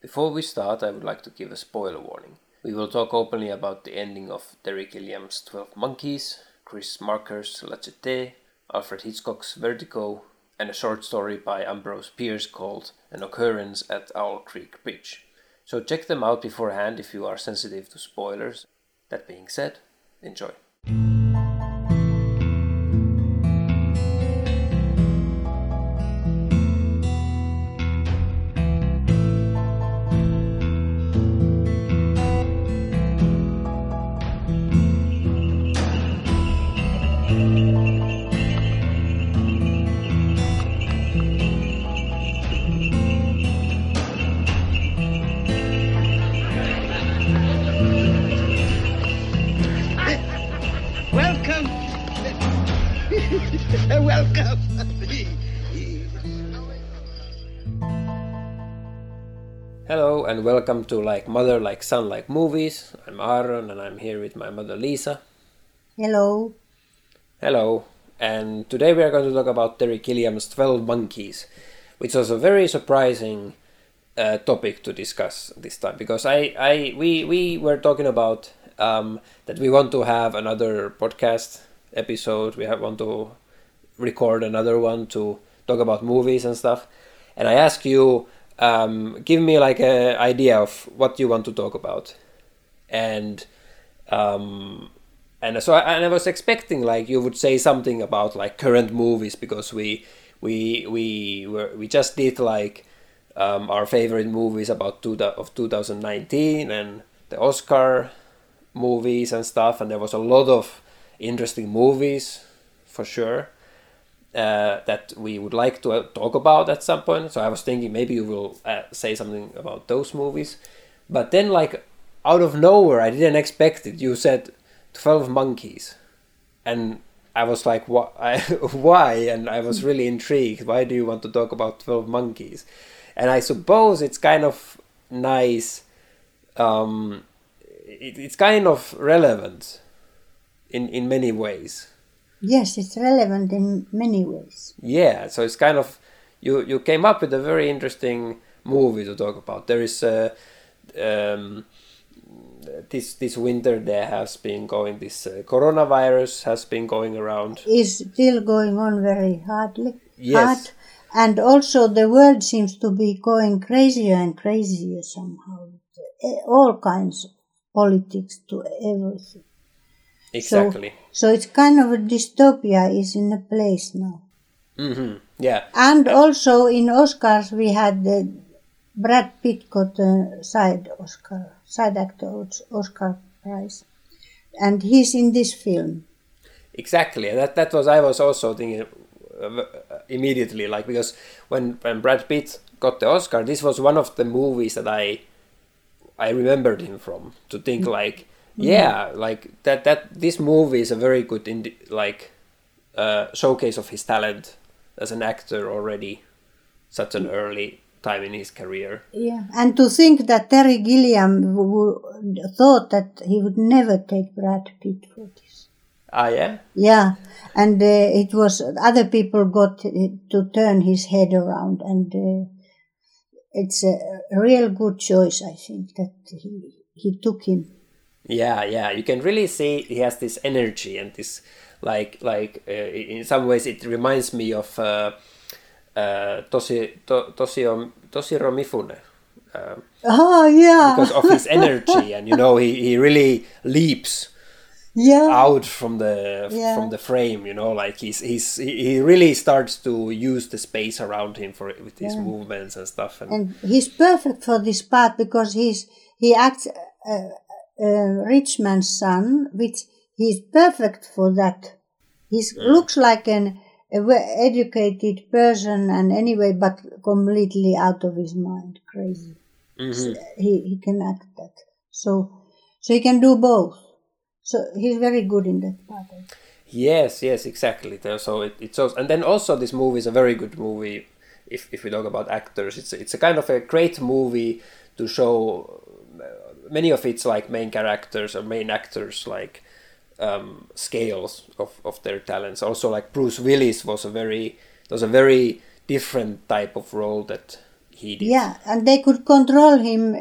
Before we start, I would like to give a spoiler warning. We will talk openly about the ending of Terry Gilliam's 12 Monkeys, Chris Marker's La Alfred Hitchcock's Vertigo, and a short story by Ambrose Bierce called An Occurrence at Owl Creek Bridge. So check them out beforehand if you are sensitive to spoilers. That being said, enjoy. Welcome to Like Mother, Like Son, Like Movies. I'm Aaron and I'm here with my mother Lisa. Hello. Hello, and today we are going to talk about Terry Gilliam's 12 Monkeys, which was a very surprising uh, topic to discuss this time because I, I we, we were talking about um, that we want to have another podcast episode, we have, want to record another one to talk about movies and stuff. And I ask you, um, give me like an idea of what you want to talk about, and um, and so I, and I was expecting like you would say something about like current movies because we we we were we just did like um, our favorite movies about two of 2019 and the Oscar movies and stuff. And there was a lot of interesting movies for sure uh, that we would like to uh, talk about at some point. So I was thinking maybe you will uh, say something about those movies. But then like out of nowhere I didn't expect it. You said 12 monkeys. And i was like what why? And i was really intrigued. Why do you want to talk about 12 monkeys? And i suppose it's kind of nice um it, it's kind of relevant in in many ways Yes, it's relevant in many ways. yeah so it's kind of you you came up with a very interesting movie to talk about there is a um this this winter there has been going this uh, coronavirus has been going around Is still going on very hardly. Yes. Hard. And also the world seems to be going crazier and crazier somehow. Eh, All kinds of politics to everything. exactly So it's kind of a dystopia is in a place now. hmm yeah. And also in Oscars we had the Brad Pitt got a side Oscar, side actor Oscar prize, and he's in this film. exactly. That that was i was also thinking uh, immediately like because when when brad pitt got the oscar this was one of the movies that i i remembered him from. To think like yeah like that that this movie is a very good indi- like uh, showcase of his talent as an actor already such an early time in his career Yeah, and to think that Terry Gilliam w- w- thought that he would never take Brad Pitt for this. ah yeah Yeah, and uh, it was other people got to turn his head around, and uh, it's a, a real good choice, I think, that he he took him. Yeah, yeah, you can really see he has this energy and this like like uh, in some ways it reminds me of uh, uh, Tosi to, Tosio Toshiro Mifune um, Oh yeah, because of his energy and you know he, he really leaps yeah, out from the Yeah. from the frame you know like he's he's he really starts to use the space around him for with his movements and stuff and, and he's perfect for this part because he's he acts a, a rich man's son, which he's perfect for that. He looks like an educated person, and anyway, but completely out of his mind, crazy. Mhm. He he can act that, so so he can do both. So he's very good in that part. Yes, yes, exactly. So it, it's also, and then also this movie is a very good movie. If, if we talk about actors, it's it's a kind of a great movie to show uh, many of its like main characters or main actors like um, scales of, of their talents. Also, like Bruce Willis was a very was a very different type of role that he did. Yeah, and they could control him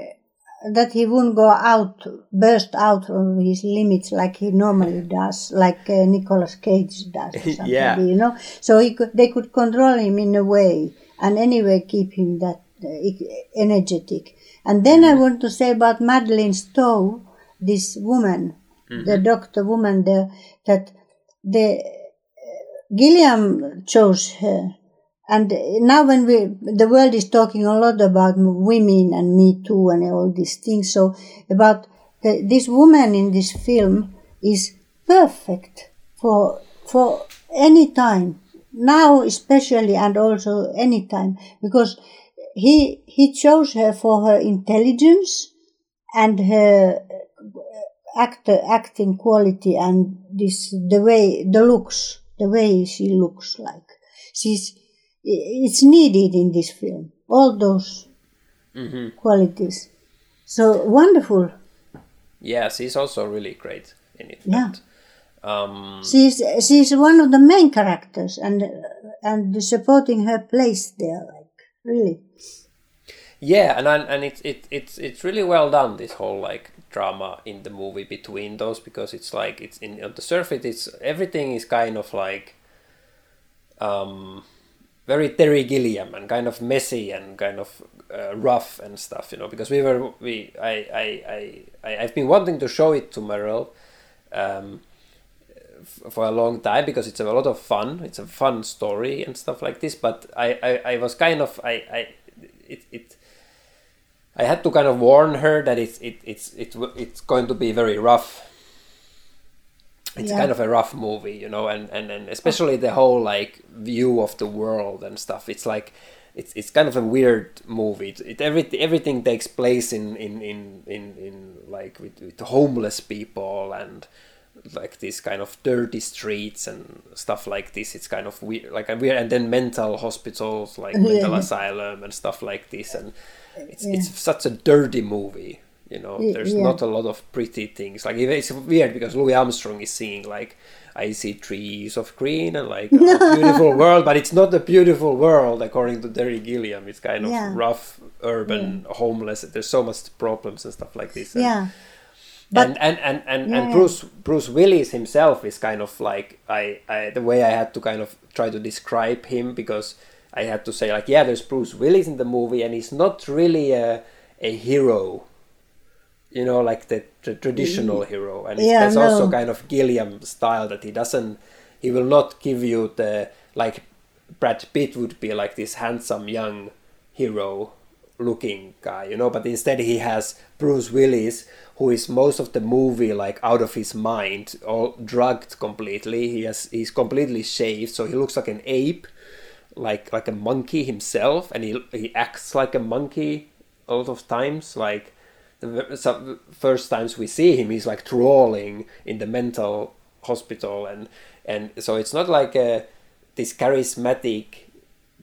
that he wouldn't go out, burst out of his limits like he normally does, like uh, Nicolas Cage does. Or something, Yeah. You know, so he could, they could control him in a way, and anyway keep him that uh, energetic. And then I want to say about Madeleine Stowe, this woman, the mm-hmm. doctor woman there, that the uh, Gilliam chose her. And now when we, the world is talking a lot about women and Me Too and all these things. So about the, this woman in this film is perfect for, for any time. Now especially and also any time because he, he chose her for her intelligence and her actor acting quality and this the way the looks the way she looks like. She's it's needed in this film all those qualities. So wonderful. Yeah, she's also really great in it. Yeah. Um, she's she's one of the main characters and and supporting her place there like really yeah, and I, and it's it, it's it's really well done. This whole like drama in the movie between those because it's like it's in on the surface. It's everything is kind of like um, very Terry Gilliam and kind of messy and kind of uh, rough and stuff. You know, because we were we I I I I I've been wanting to show it to Meryl. Um, for a long time because it's a lot of fun. It's a fun story and stuff like this. But I, I, I was kind of I, I it, it I had to kind of warn her that it's it, it's it, it's going to be very rough. It's Yeah. kind of a rough movie, you know, and, and, and especially the whole like view of the world and stuff. It's like it's it's kind of a weird movie. It, it every, everything takes place in in, in, in, in like with, with homeless people and like these kind of dirty streets and stuff like this. It's kind of weird, like weird, and then mental hospitals, like mental asylum and stuff like this. And it's Yeah. it's such a dirty movie. You know, there's yeah. not a lot of pretty things. Like it's weird because Louis Armstrong is seeing like I see trees of green and like a beautiful world, but it's not a beautiful world according to Terry Gilliam. It's kind of Yeah. rough, urban, homeless. There's so much problems and stuff like this. And- yeah But- and and and and, Yeah, and. Bruce Bruce Willis himself is kind of like I, I the way I had to kind of try to describe him because I had to say like yeah there's Bruce Willis in the movie and he's not really a a hero. You know like the, the traditional mm. hero. And it's, Yeah, that's also kind of Gilliam style that he doesn't he will not give you the like Brad Pitt would be like this handsome young hero looking guy, you know, but instead he has Bruce Willis, who is most of the movie like out of his mind, all drugged completely. He has he's completely shaved, so he looks like an ape, like like a monkey himself, and he he acts like a monkey a lot of times. Like the some first times we see him, he's like trawling in the mental hospital, and and so it's not like a this charismatic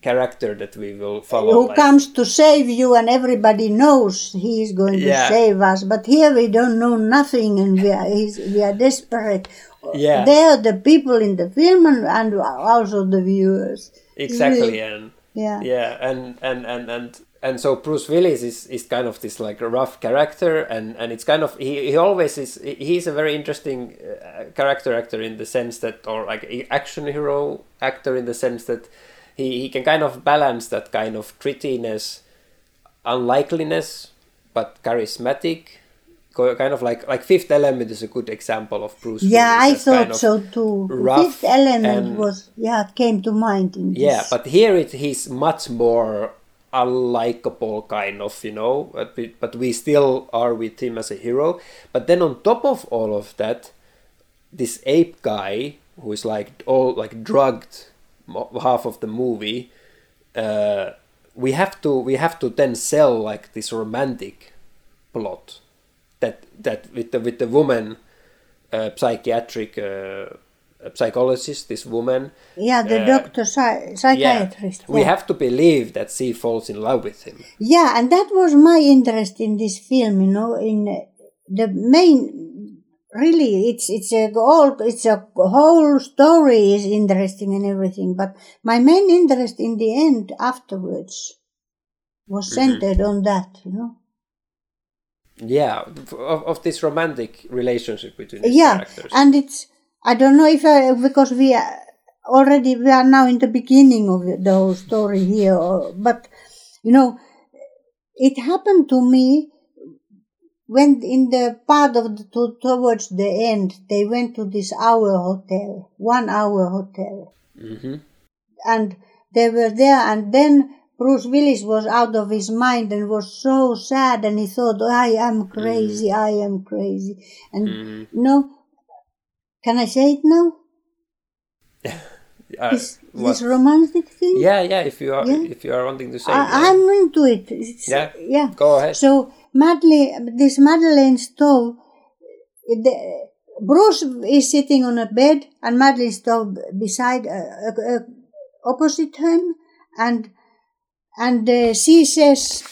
character that we will follow. who like- comes to save you and everybody knows he is going to save us. But here we don't know nothing and we are, he's, we are desperate. Yeah. they are the people in the film and, and also the viewers. Exactly really- and yeah. yeah and and and and and so bruce willis is is kind of this like rough character and and it's kind of he, he always is he- he's a very interesting uh, character actor in the sense that or like action hero actor in the sense that he, he can kind of balance that kind of grittiness unlikeliness but charismatic. Kind of like like fifth element is a good example of bruce yeah willis i thought so too. fifth element was yeah it came to mind in yeah this. but here it he's much more unlikable kind of you know but we, but we still are with him as a hero. But then on top of all of that this ape guy who is like all like drugged half of the movie uh, we have to we have to then sell like this romantic plot that that with the with the woman uh, psychiatric uh, psychologist this woman yeah the uh, doctor psy- psychiatrist we yeah. have to believe that she falls in love with him. Yeah, and that was my interest in this film. You know, in the main, really, it's it's a all it's a whole story is interesting and everything. But my main interest in the end afterwards was mm-hmm. centered on that, you know. Yeah, of, of this romantic relationship between yeah, characters. and it's I don't know if I, because we are already we are now in the beginning of the whole story here, or, but you know, it happened to me when in the part of the to, towards the end they went to this hour hotel, one hour hotel, mm-hmm. and they were there, and then Bruce Willis was out of his mind and was so sad, and he thought, "I am crazy, I am crazy," and Mhm. no, can I say it now? Uh, This, this romantic thing. yeah, yeah. If you are, Yeah. if you are wanting to say, I, yeah. I'm into it. It's, Yeah. yeah. go ahead. So Madeleine, this Madeleine Stowe, the, Bruce is sitting on a bed and Madeleine Stowe beside, uh, uh, uh, opposite him, and and uh, she says,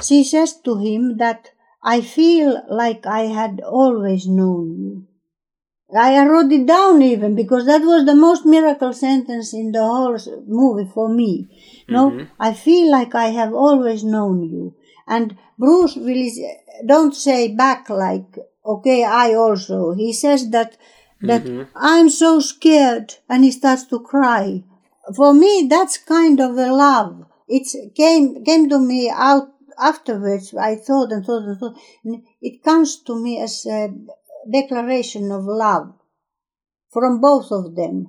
she says to him that I feel like I had always known you. I wrote it down even because that was the most miracle sentence in the whole movie for me. No, I feel like I have always known you. And Bruce Willis don't say back like, okay, I also. He says that that mm-hmm. I'm so scared, and he starts to cry. For me, that's kind of a love. It came came to me out afterwards. I thought and thought and thought. and It comes to me as a declaration of love from both of them.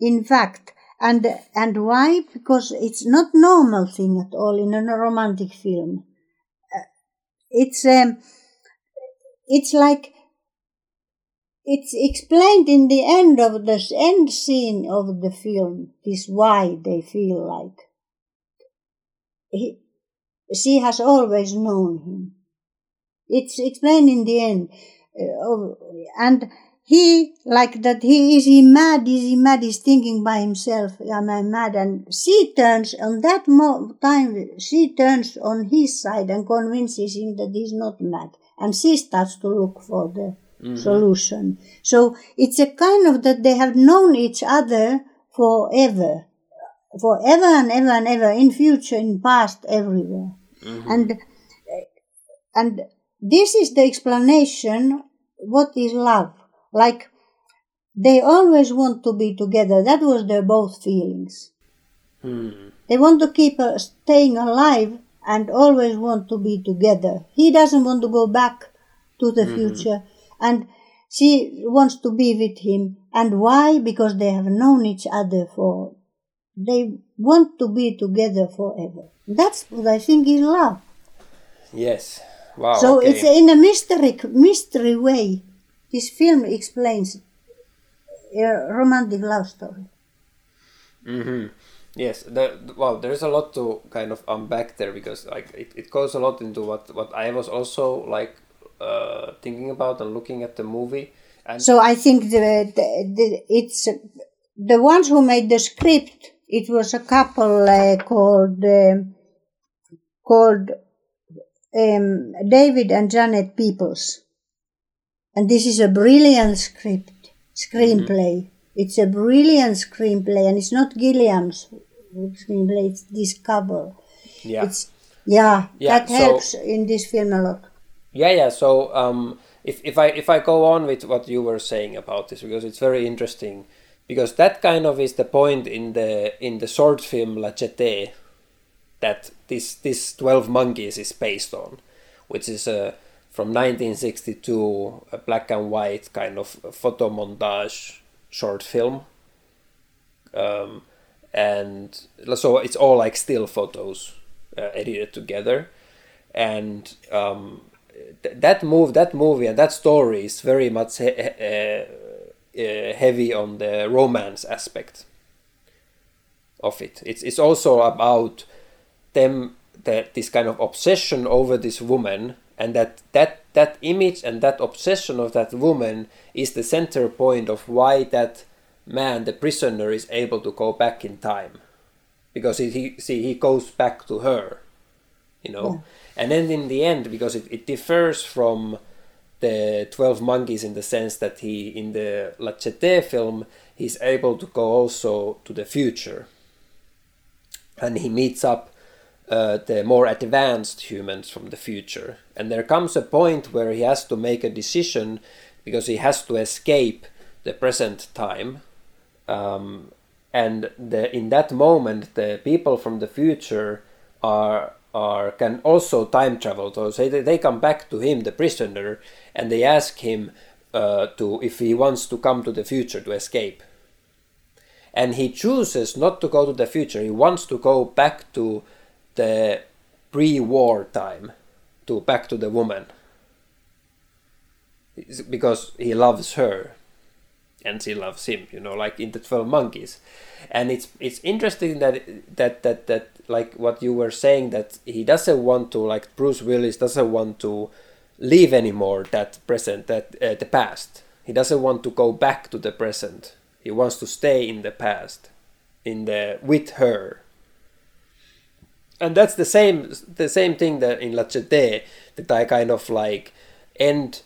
In fact, and and why? Because it's not normal thing at all in a romantic film. It's um, it's like it's explained in the end of the end scene of the film. This why they feel like he, she has always known him. It's explained in the end, uh, of, and he like that. He is he mad? Is he mad? He's thinking by himself. Am I mad? And she turns on that mo- time. She turns on his side and convinces him that he's not mad, and she starts to look for the mm-hmm. solution. So it's a kind of that they have known each other forever, forever and ever and ever in future, in past, everywhere, mm-hmm. and and this is the explanation what is love like they always want to be together that was their both feelings Hmm. they want to keep uh, staying alive and always want to be together he doesn't want to go back to the future and she wants to be with him and why because they have known each other for they want to be together forever that's what i think is love Yes. Wow. so okay. it's in a mystery mystery way. This film explains a romantic love story. hmm Yes, the, well, there's a lot to kind of unpack there because like it, it goes a lot into what what I was also like uh, thinking about and looking at the movie and So I think the, the, the it's the ones who made the script. It was a couple uh, called um called um, David and Janet Peoples, and this is a brilliant script screenplay. It's a brilliant screenplay, and it's not Gilliam's screenplay. It's this couple. yeah It's yeah, Yeah, that so- helps in this film a lot. yeah yeah so um if, if I if I go on with what you were saying about this because it's very interesting because that kind of is the point in the in the short film La Jetée that this this 12 monkeys is based on which is a from 1962 a black and white kind of photo montage short film. Um, and so it's all like still photos uh, edited together. And um, th- that move that movie and that story is very much he- uh, heavy on the romance aspect of it. It's it's also about them that this kind of obsession over this woman and that that that image and that obsession of that woman is the center point of why that man the prisoner is able to go back in time. Because he, he see he goes back to her you know? And then in the end because it, it differs from the 12 monkeys in the sense that he in the La Jetée film he's able to go also to the future. And he meets up uh, the more advanced humans from the future. And there comes a point where he has to make a decision because he has to escape the present time. Um, and the, in that moment, the people from the future are are can also time travel. So they, they come back to him, the prisoner, and they ask him uh, to if he wants to come to the future to escape. And he chooses not to go to the future. He wants to go back to the pre-war time, to back to the woman, because he loves her, and she loves him. You know, like in the Twelve Monkeys, and it's it's interesting that that that that like what you were saying that he doesn't want to like Bruce Willis doesn't want to live anymore that present that uh, the past. He doesn't want to go back to the present. He wants to stay in the past, in the with her and that's the same the same thing that in La Jetée that I kind of like end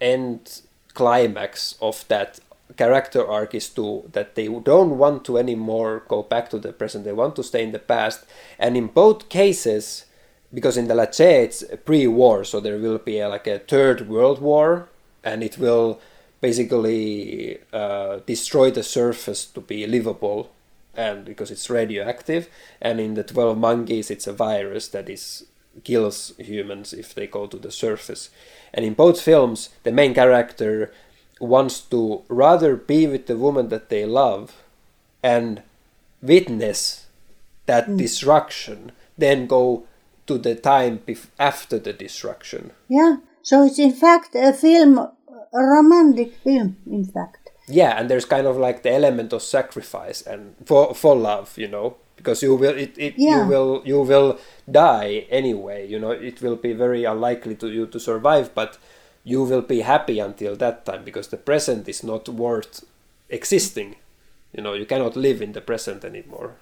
end climax of that character arc is to that they don't want to anymore go back to the present. They want to stay in the past. And in both cases because in the La Jetée it's pre-war so there will be a, like a third world war and it will basically uh, destroy the surface to be livable and because it's radioactive and in the 12 monkeys it's a virus that is kills humans if they go to the surface. And in both films the main character wants to rather be with the woman that they love and witness that mm. destruction than go to the time after the destruction. Yeah so it's in fact a film a romantic film in fact yeah and there's kind of like the element of sacrifice and for for love you know because you will it, it yeah. you will you will die anyway you know it will be very unlikely to you to survive but you will be happy until that time because the present is not worth existing you know you cannot live in the present anymore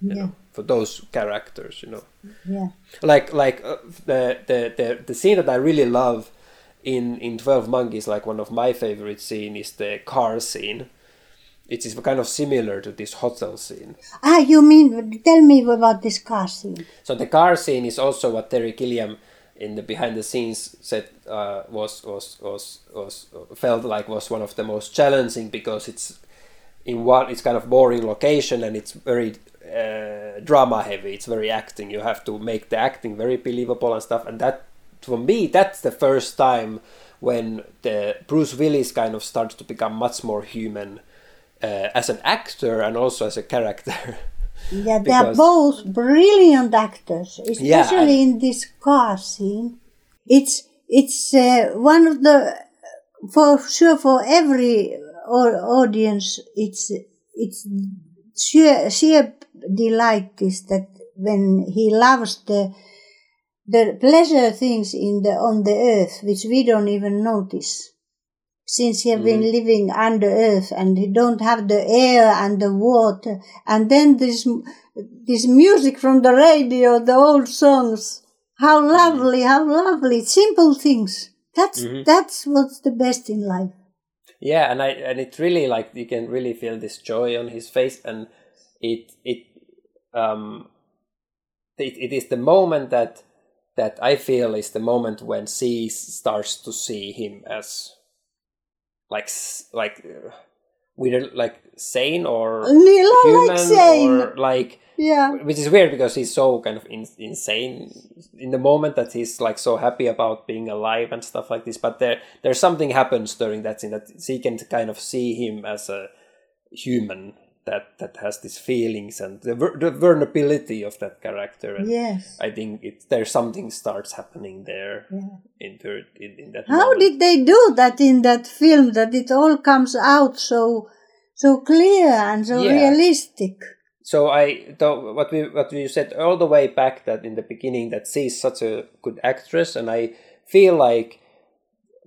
you yeah. know for those characters you know yeah like like uh, the, the the the scene that i really love in in 12 monkeys like one of my favorite scene is the car scene. It is kind of similar to this hotel scene. Ah you mean tell me about this car scene. So the car scene is also what terry gilliam in the behind the scenes said uh, was, was was was felt like was one of the most challenging because it's in one it's kind of boring location and it's very uh, drama heavy. It's very acting. You have to make the acting very believable and stuff. And that for me, that's the first time when the Bruce Willis kind of starts to become much more human uh, as an actor and also as a character. Yeah, they are both brilliant actors, especially yeah, in this car scene. It's it's uh, one of the for sure for every audience. It's it's sheer sheer delight is that when he loves the the pleasure things in the on the earth which we don't even notice since you've mm been mm-hmm. living under earth and you don't have the air and the water and then this this music from the radio the old songs how mm-hmm. lovely how lovely simple things that's mm-hmm. that's what's the best in life yeah and i and it really like you can really feel this joy on his face and it it um it, it is the moment that that I feel is the moment when C starts to see him as like like uh, weird like sane or human like sane. or like yeah which is weird because he's so kind of in, insane in the moment that he's like so happy about being alive and stuff like this but there there's something happens during that scene that he can kind of see him as a human that that has these feelings and the, the vulnerability of that character and yes i think it there's something starts happening there yeah. in, in, in that how moment. did they do that in that film that it all comes out so so clear and so yeah. realistic so i thought what we what we said all the way back that in the beginning that she's such a good actress and i feel like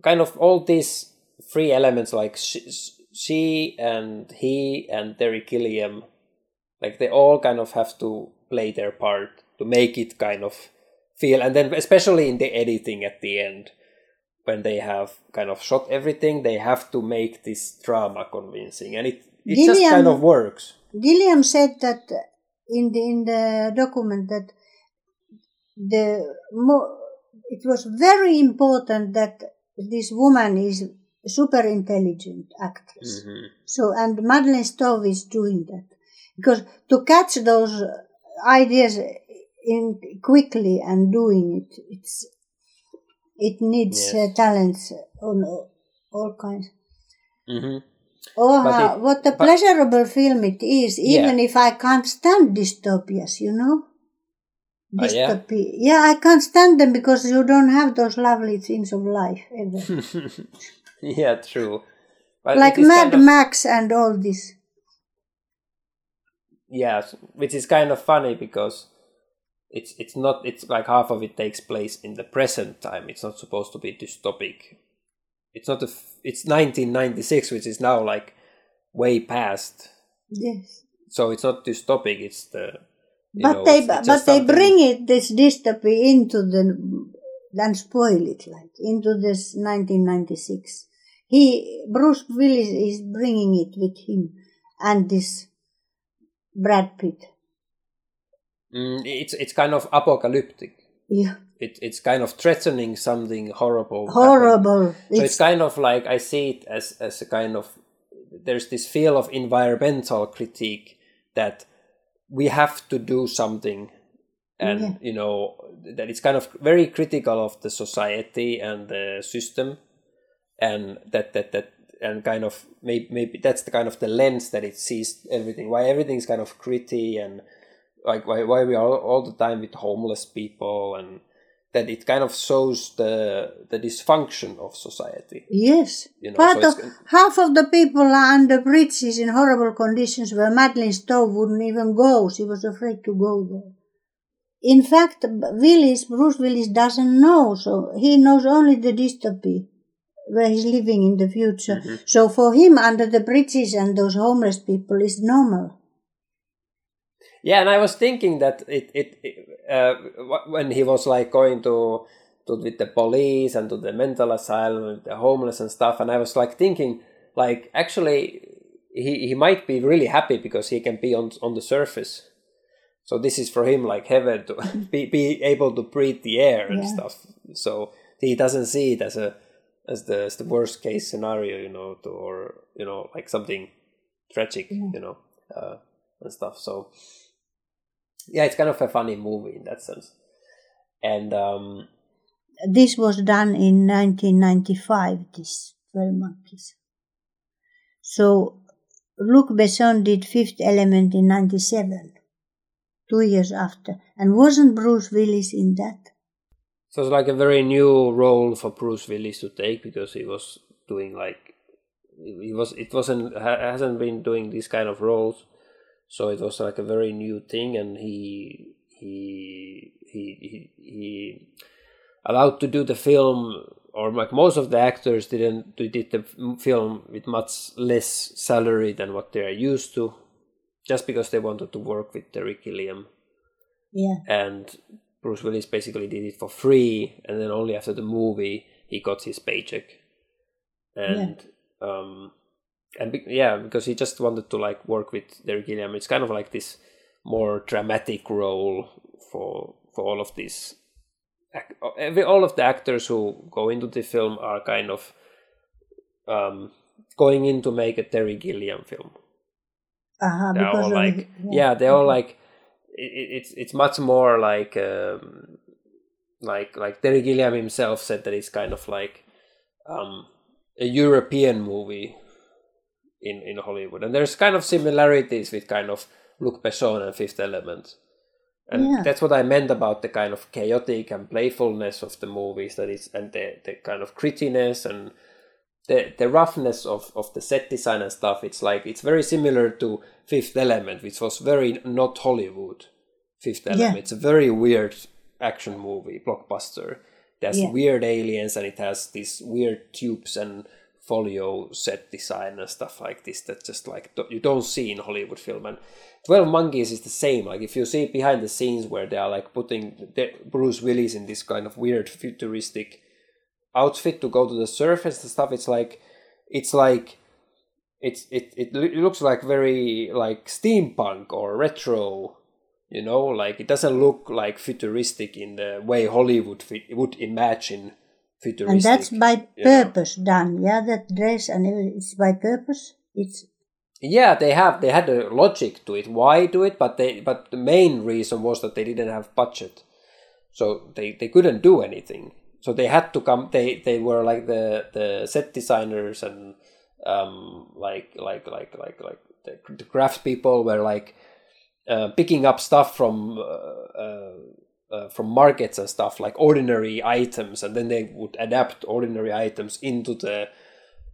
kind of all these three elements like she, she and he and Terry Gilliam, like they all kind of have to play their part to make it kind of feel, and then especially in the editing at the end, when they have kind of shot everything, they have to make this drama convincing, and it it Gilliam, just kind of works. Gilliam said that in the in the document that the mo- it was very important that this woman is super intelligent actress. Mhm. So, and Madeleine Stowe is doing that because to catch those ideas in quickly and doing it, it's it needs Yes. uh, talents on all, kinds. Mhm. Oh, how- it- what a pleasurable film it is, Yeah. even if I can't stand dystopias, you know? Oh, yeah? Dystopia. yeah, I can't stand them because you don't have those lovely things of life ever. yeah, true. But like Mad of- Max and all this. Yes, which is kind of funny because it's it's not it's like half of it takes place in the present time. It's not supposed to be dystopic. It's not a f- it's 1996, which is now like way past. Yes. So it's not dystopic. It's the but know, they it's- it's but they bring it this dystopy into the and spoil it like into this 1996 he bruce willis is bringing it with him and this brad pitt Mm, it's it's kind of apocalyptic. yeah It, it's kind of threatening something horrible. horrible So it's kind of like I see it as as a kind of there's this feel of environmental critique that we have to do something and Yeah. you know that it's kind of very critical of the society and the system and that that that and kind of maybe, maybe that's the kind of the lens that it sees everything why everything's kind of gritty and like why, why we are all the time with homeless people and that it kind of shows the the dysfunction of society. Yes. You know, part so of half of the people are under bridges in horrible conditions where madeleine stowe wouldn't even go. She was afraid to go there. In fact willis bruce willis doesn't know so he knows only the dystopy where he's living in the future Mm-hmm. so for him under the bridges and those homeless people is normal Yeah, and I was thinking that it it, it uh, when he was like going to to with the police and to the mental asylum the homeless and stuff, and I was like thinking like actually he he might be really happy because he can be on on the surface. So this is for him like heaven to be be able to breathe the air and Yeah. stuff. So he doesn't see it as a as the as the worst case scenario, you know, to, or you know like something tragic, you know, uh, and stuff. So yeah, it's kind of a funny movie in that sense. And um, this was done in 1995 this 12 monkeys so luc besson did fifth element in 97 two years after and wasn't bruce willis in that so it's like a very new role for Bruce Willis to take because he was doing like he was it wasn't ha- hasn't been doing these kind of roles, so it was like a very new thing, and he he he he, he allowed to do the film or like most of the actors didn't did the film with much less salary than what they are used to just because they wanted to work with Terry Gilliam. Yeah. And Bruce Willis basically did it for free, and then only after the movie he got his paycheck, and um, and be- yeah, because he just wanted to like work with Terry Gilliam. It's kind of like this more dramatic role for for all of these. Every all of the actors who go into the film are kind of um, going in to make a Terry Gilliam film uh-huh, they're all like the- yeah, they're all like it, it- it's it's much more like um like like Terry Gilliam himself said that it's kind of like um a European movie in in Hollywood and there's kind of similarities with kind of Luc Besson and Fifth Element and Yeah. that's what I meant about the kind of chaotic and playfulness of the movies that is and the the kind of grittiness and the the roughness of, of the set design and stuff it's like it's very similar to fifth element which was very not hollywood fifth element Yeah. it's a very weird action movie blockbuster There's Yeah. weird aliens and it has these weird tubes and folio set design and stuff like this that just like you don't see in hollywood film and 12 monkeys is the same like if you see behind the scenes where they are like putting bruce willis in this kind of weird futuristic outfit to go to the surface and stuff it's like it's like it's it, it, looks like very like steampunk or retro You know, like it doesn't look like futuristic in the way Hollywood would imagine futuristic. And that's by you know. purpose done. Yeah, that dress and it's by purpose. It's Yeah, they have they had a logic to it. Why do it? But they but the main reason was that they didn't have budget, so they they couldn't do anything. So they had to come. They they were like the the set designers and um like like like like like the, the craft people were like uh, picking up stuff from. Uh, uh, uh, from markets and stuff like ordinary items and then they would adapt ordinary items into the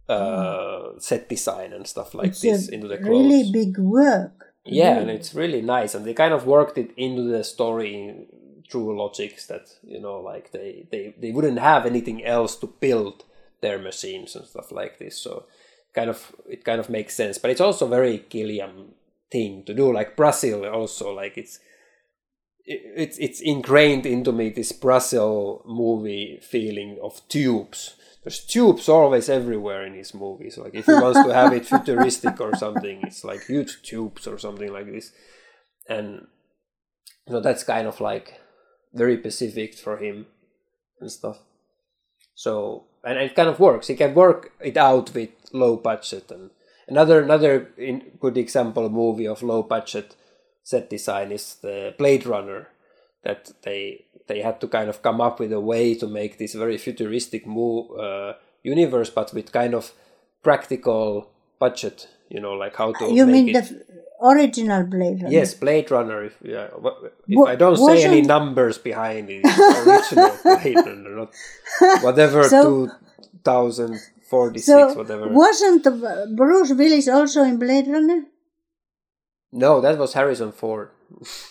uh, set design and stuff like it's this into the clothes. really big work. yeah, and it's really nice, and they kind of worked it into the story through logics that you know, like they they they wouldn't have anything else to build their machines and stuff like this. So kind of it kind of makes sense, but it's also very Gilliam thing to do. Like Brazil, also like it's it's it's ingrained into me this Brazil movie feeling of tubes. There's tubes always everywhere in his movies. Like if he wants to have it futuristic or something, it's like huge tubes or something like this. And so that's kind of like very specific for him and stuff. So and it kind of works. He can work it out with low budget and another another in, good example movie of low budget set design is the Blade Runner that they they had to kind of come up with a way to make this very futuristic move, uh, universe, but with kind of practical budget. You know, like how to You mean it. the f- original Blade Runner? Yes, Blade Runner. If, yeah, if I don't say any numbers behind it, original Blade Runner, not whatever So- 2046, So whatever. wasn't uh, Bruce Willis also in Blade Runner? No, that was Harrison Ford.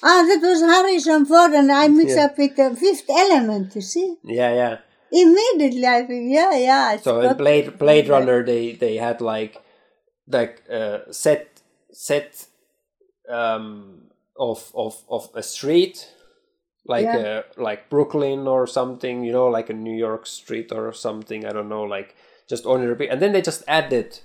Ah, that was Harrison Ford, and I mixed Yeah. up with the Fifth Element. You see, Yeah, yeah. immediately I think, yeah, yeah. So in Blade Blade Runner, they they had like like uh, set set um, of of of a street, like Yeah. uh, like Brooklyn or something, you know, like a New York street or something. I don't know, like just ordinary. pe- And then they just added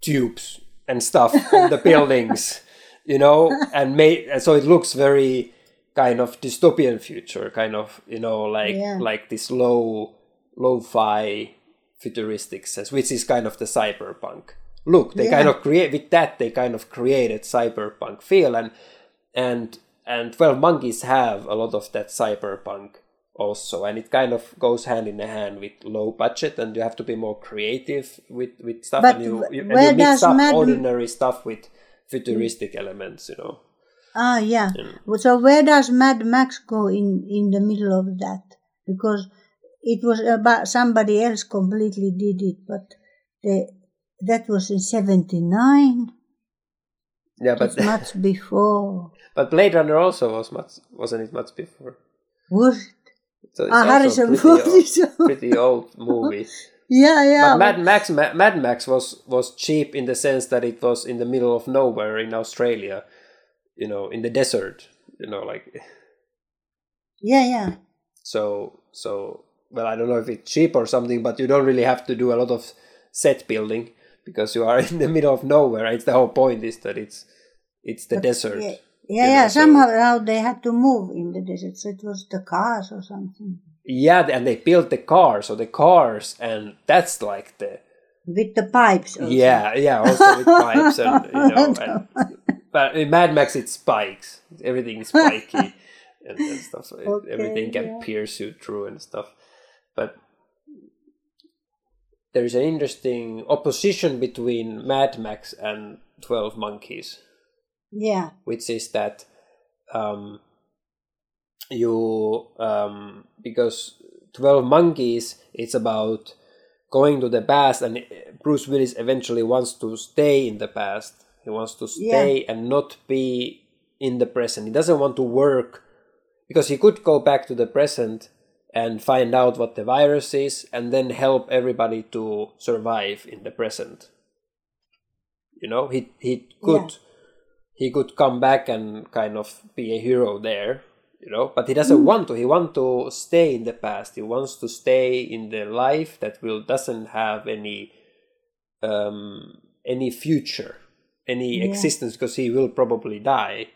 tubes and stuff on the buildings, you know, and made and so it looks very kind of dystopian future, kind of you know like Yeah. like this low lo-fi futuristic sense, which is kind of the cyberpunk look. They kind of create with that they kind of created cyberpunk feel and and and Twelve Monkeys have a lot of that cyberpunk also, and it kind of goes hand in hand with low budget, and you have to be more creative with with stuff, But and you, you, and you mix up Mad- ordinary stuff with futuristic elements, you know. Ah, yeah. So where does Mad Max go in in the middle of that? Because it was about somebody else completely did it, but the that was in seventy nine. Yeah, but It's much before. but Blade Runner also was much wasn't it much before? Was it? So Ah, Harrison pretty Ford old, pretty old movie. Yeah, yeah. But Mad Max, Ma- Mad Max was was cheap in the sense that it was in the middle of nowhere in Australia, you know, in the desert, you know, like yeah, yeah. so so. Well, I don't know if it's cheap or something, but you don't really have to do a lot of set building because you are in the middle of nowhere. It's the whole point is that it's it's the desert. Yeah, yeah, yeah. know, so- Somehow they had to move in the desert, so it was the cars or something Yeah, and they built the cars, so the cars, and that's like the with the pipes. Also. Yeah, yeah, also with pipes and you know, and, but in Mad Max it's spikes. Everything is spiky and, and stuff. So it- Okay, everything can yeah. pierce you through and stuff. But there's an interesting opposition between Mad Max and Twelve Monkeys yeah, which is that um, you um, because 12 monkeys it's about going to the past and bruce willis eventually wants to stay in the past. He wants to stay and not be in the present. He doesn't want to work because he could go back to the present and find out what the virus is and then help everybody to survive in the present you know he he could he could come back and kind of be a hero there you know but he doesn't want to he wants to stay in the past he wants to stay in the life that will doesn't have any um any future any Yeah. existence because he will probably die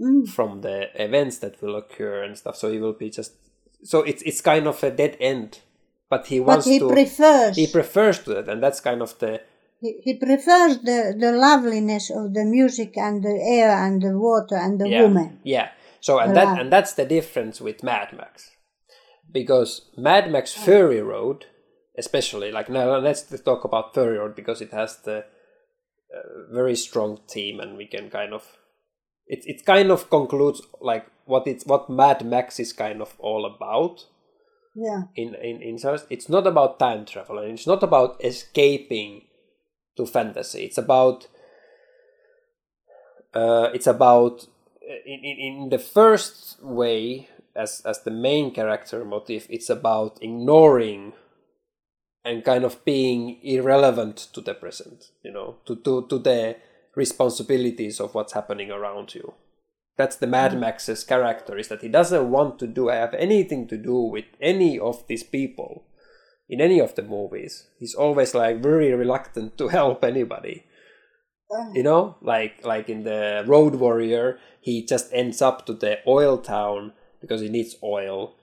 Mm. from the events that will occur and stuff. So he will be just so it's it's kind of a dead end. But he wants But he to prefers he prefers to that, and that's kind of the he, he prefers the, the loveliness of the music and the air and the water and the yeah, woman. Yeah. So and that and that's the difference with Mad Max, because Mad Max Fury Road, especially like now let's talk about Fury Road because it has the uh, very strong theme and we can kind of it it kind of concludes like what it's what Mad Max is kind of all about Yeah. in in in. It's not about time travel and it's not about escaping to fantasy. It's about uh, it's about in, in in the first way as as the main character motive. It's about ignoring and kind of being irrelevant to the present. You know, to to to the responsibilities of what's happening around you. That's the Mad Max's character is that he doesn't want to do have anything to do with any of these people in any of the movies. He's always like very reluctant to help anybody. You know, like like in the Road Warrior, he just ends up to the oil town because he needs oil,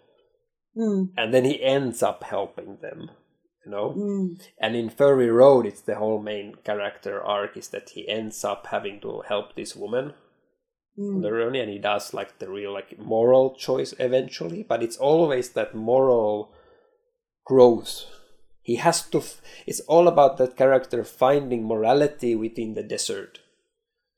Mm. and then he ends up helping them. You know, Mm. and in Fury Road, it's the whole main character arc is that he ends up having to help this woman Mm. the journey, and he does like the real like moral choice eventually. But it's always that moral growth. He has to. F- it's all about that character finding morality within the desert.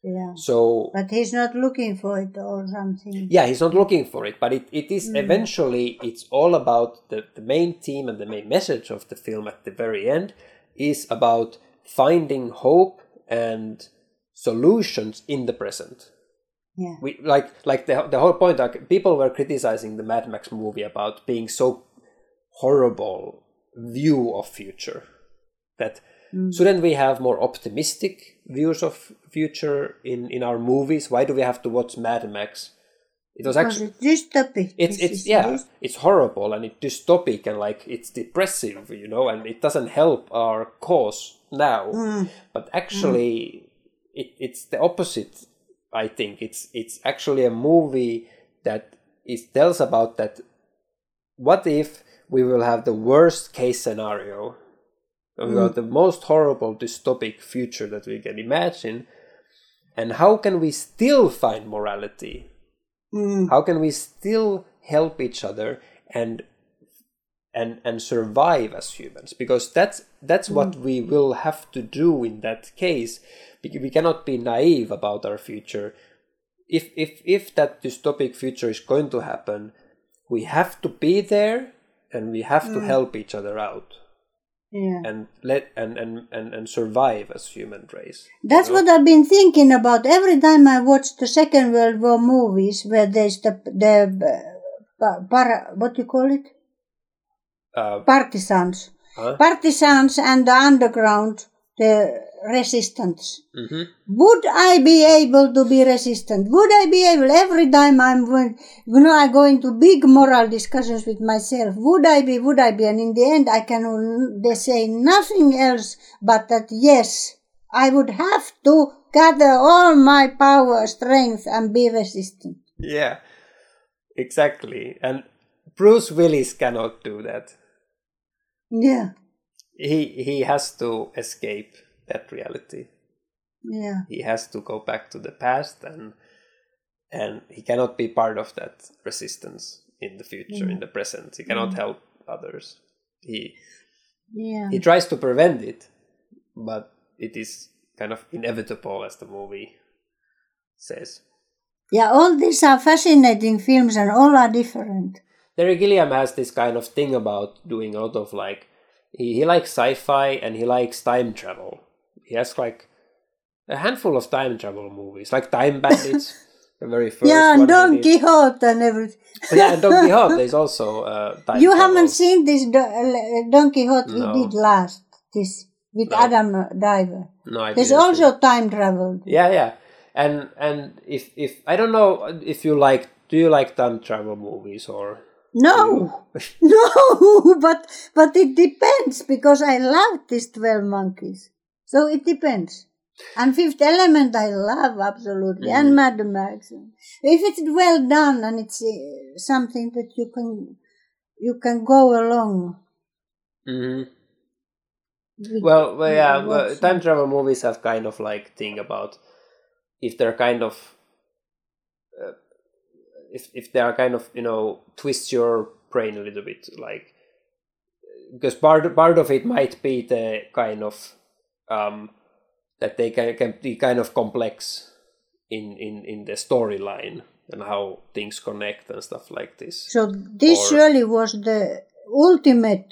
Yeah. So But he's not looking for it or something. yeah, he's not looking for it, but it, it is mm. eventually it's all about the, the main theme and the main message of the film at the very end is about finding hope and solutions in the present. Yeah. We like like the the whole point like people were criticizing the Mad Max movie about being so horrible view of future that shouldn't we have more optimistic views of future in in our movies. Why do we have to watch mad max? It was actually it's dystopic. it's it's yeah it's horrible and it's dystopic and like it's depressive you know and it doesn't help our cause now. Mm. but actually it, it's the opposite i think. It's it's actually a movie that is tells about that what if we will have the worst case scenario we got mm. the most horrible dystopic future that we can imagine. And how can we still find morality? Mm. how can we still help each other and and and survive as humans? Because that's that's what mm. we will have to do in that case. We cannot be naive about our future. If if if that dystopic future is going to happen we have to be there and we have to mm. help each other out Yeah. and let and and and, and survive as human race That's what I've been thinking about every time I watch the Second World War movies, where there's the the uh, para, what do you call it? uh, Partisans, huh? partisans, and the underground, the resistance. Mhm. Would I be able to be resistant? Would I be able every time I'm going, you know, I go into big moral discussions with myself? Would I be? Would I be? And in the end, I can they say nothing else but that yes, I would have to gather all my power, strength, and be resistant. Yeah, exactly. And Bruce Willis cannot do that. Yeah, He he has to escape that reality. yeah, He has to go back to the past and and he cannot be part of that resistance in the future, in the present. He cannot help others. He yeah. he tries to prevent it, but it is kind of inevitable as the movie says. Yeah, all these are fascinating films, and all are different. Terry Gilliam has this kind of thing about doing a lot of like he, he likes sci-fi and he likes time travel. He has like a handful of time travel movies, like Time Bandits, the very first yeah, and Don. Quixote and everything. Yeah, and Don Quixote. There's also uh, time You travel. haven't seen this Do- uh, Don Quixote No. he did last, this with No. Adam Driver. No, I There's also time travel. Yeah, yeah, and and if if I don't know if you like, do you like time travel movies or? No, no, but but it depends because I love these twelve monkeys. So it depends. And Fifth Element, I love absolutely, and Mad Max. If it's well done and it's uh, something that you can you can go along. hmm with- Well, well, yeah, well, time travel movies have kind of like thing about if they're kind of uh, if if they are kind of you know twist your brain a little bit like because part part of it might be the kind of um that they can, can be kind of complex in in in the storyline and how things connect and stuff like this. So this Or- surely was the ultimate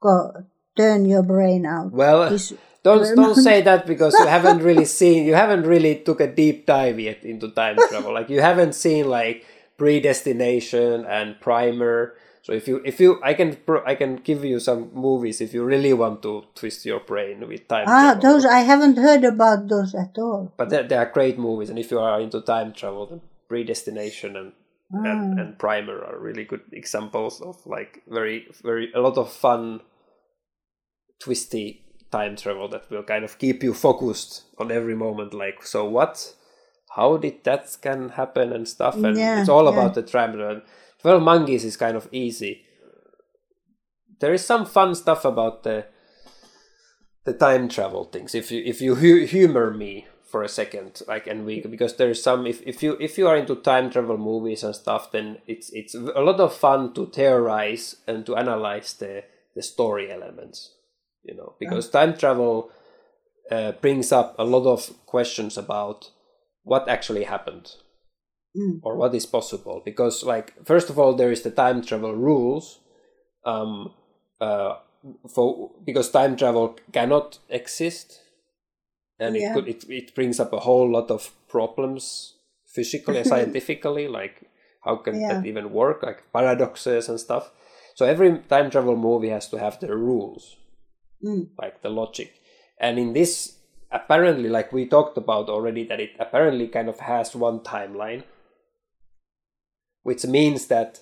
go, turn your brain out. Well, This- don't don't say that because you haven't really seen you haven't really took a deep dive yet into time travel. Like you haven't seen like predestination and primer. So if you if you I can pro- I can give you some movies if you really want to twist your brain with time ah, travel. those I haven't heard about those at all. But they, they are great movies, and if you are into time travel, then predestination and and, and primer are really good examples of like very very a lot of fun twisty time travel that will kind of keep you focused on every moment like so what how did that can happen and stuff and Yeah, it's all yeah. about the travel and 12 monkeys is kind of easy. There is some fun stuff about the the time travel things. If you if you hu- humor me for a second like and we because there's some if, if you if you are into time travel movies and stuff then it's it's a lot of fun to theorize and to analyze the the story elements you know because time travel uh, brings up a lot of questions about what actually happened or what is possible. Because like first of all there is the time travel rules um uh for because time travel cannot exist and Yeah. it could it, it brings up a whole lot of problems physically and scientifically like how can Yeah. that even work? Like paradoxes and stuff. So every time travel movie has to have their rules. Like the logic. And in this apparently like we talked about already that it apparently kind of has one timeline which means that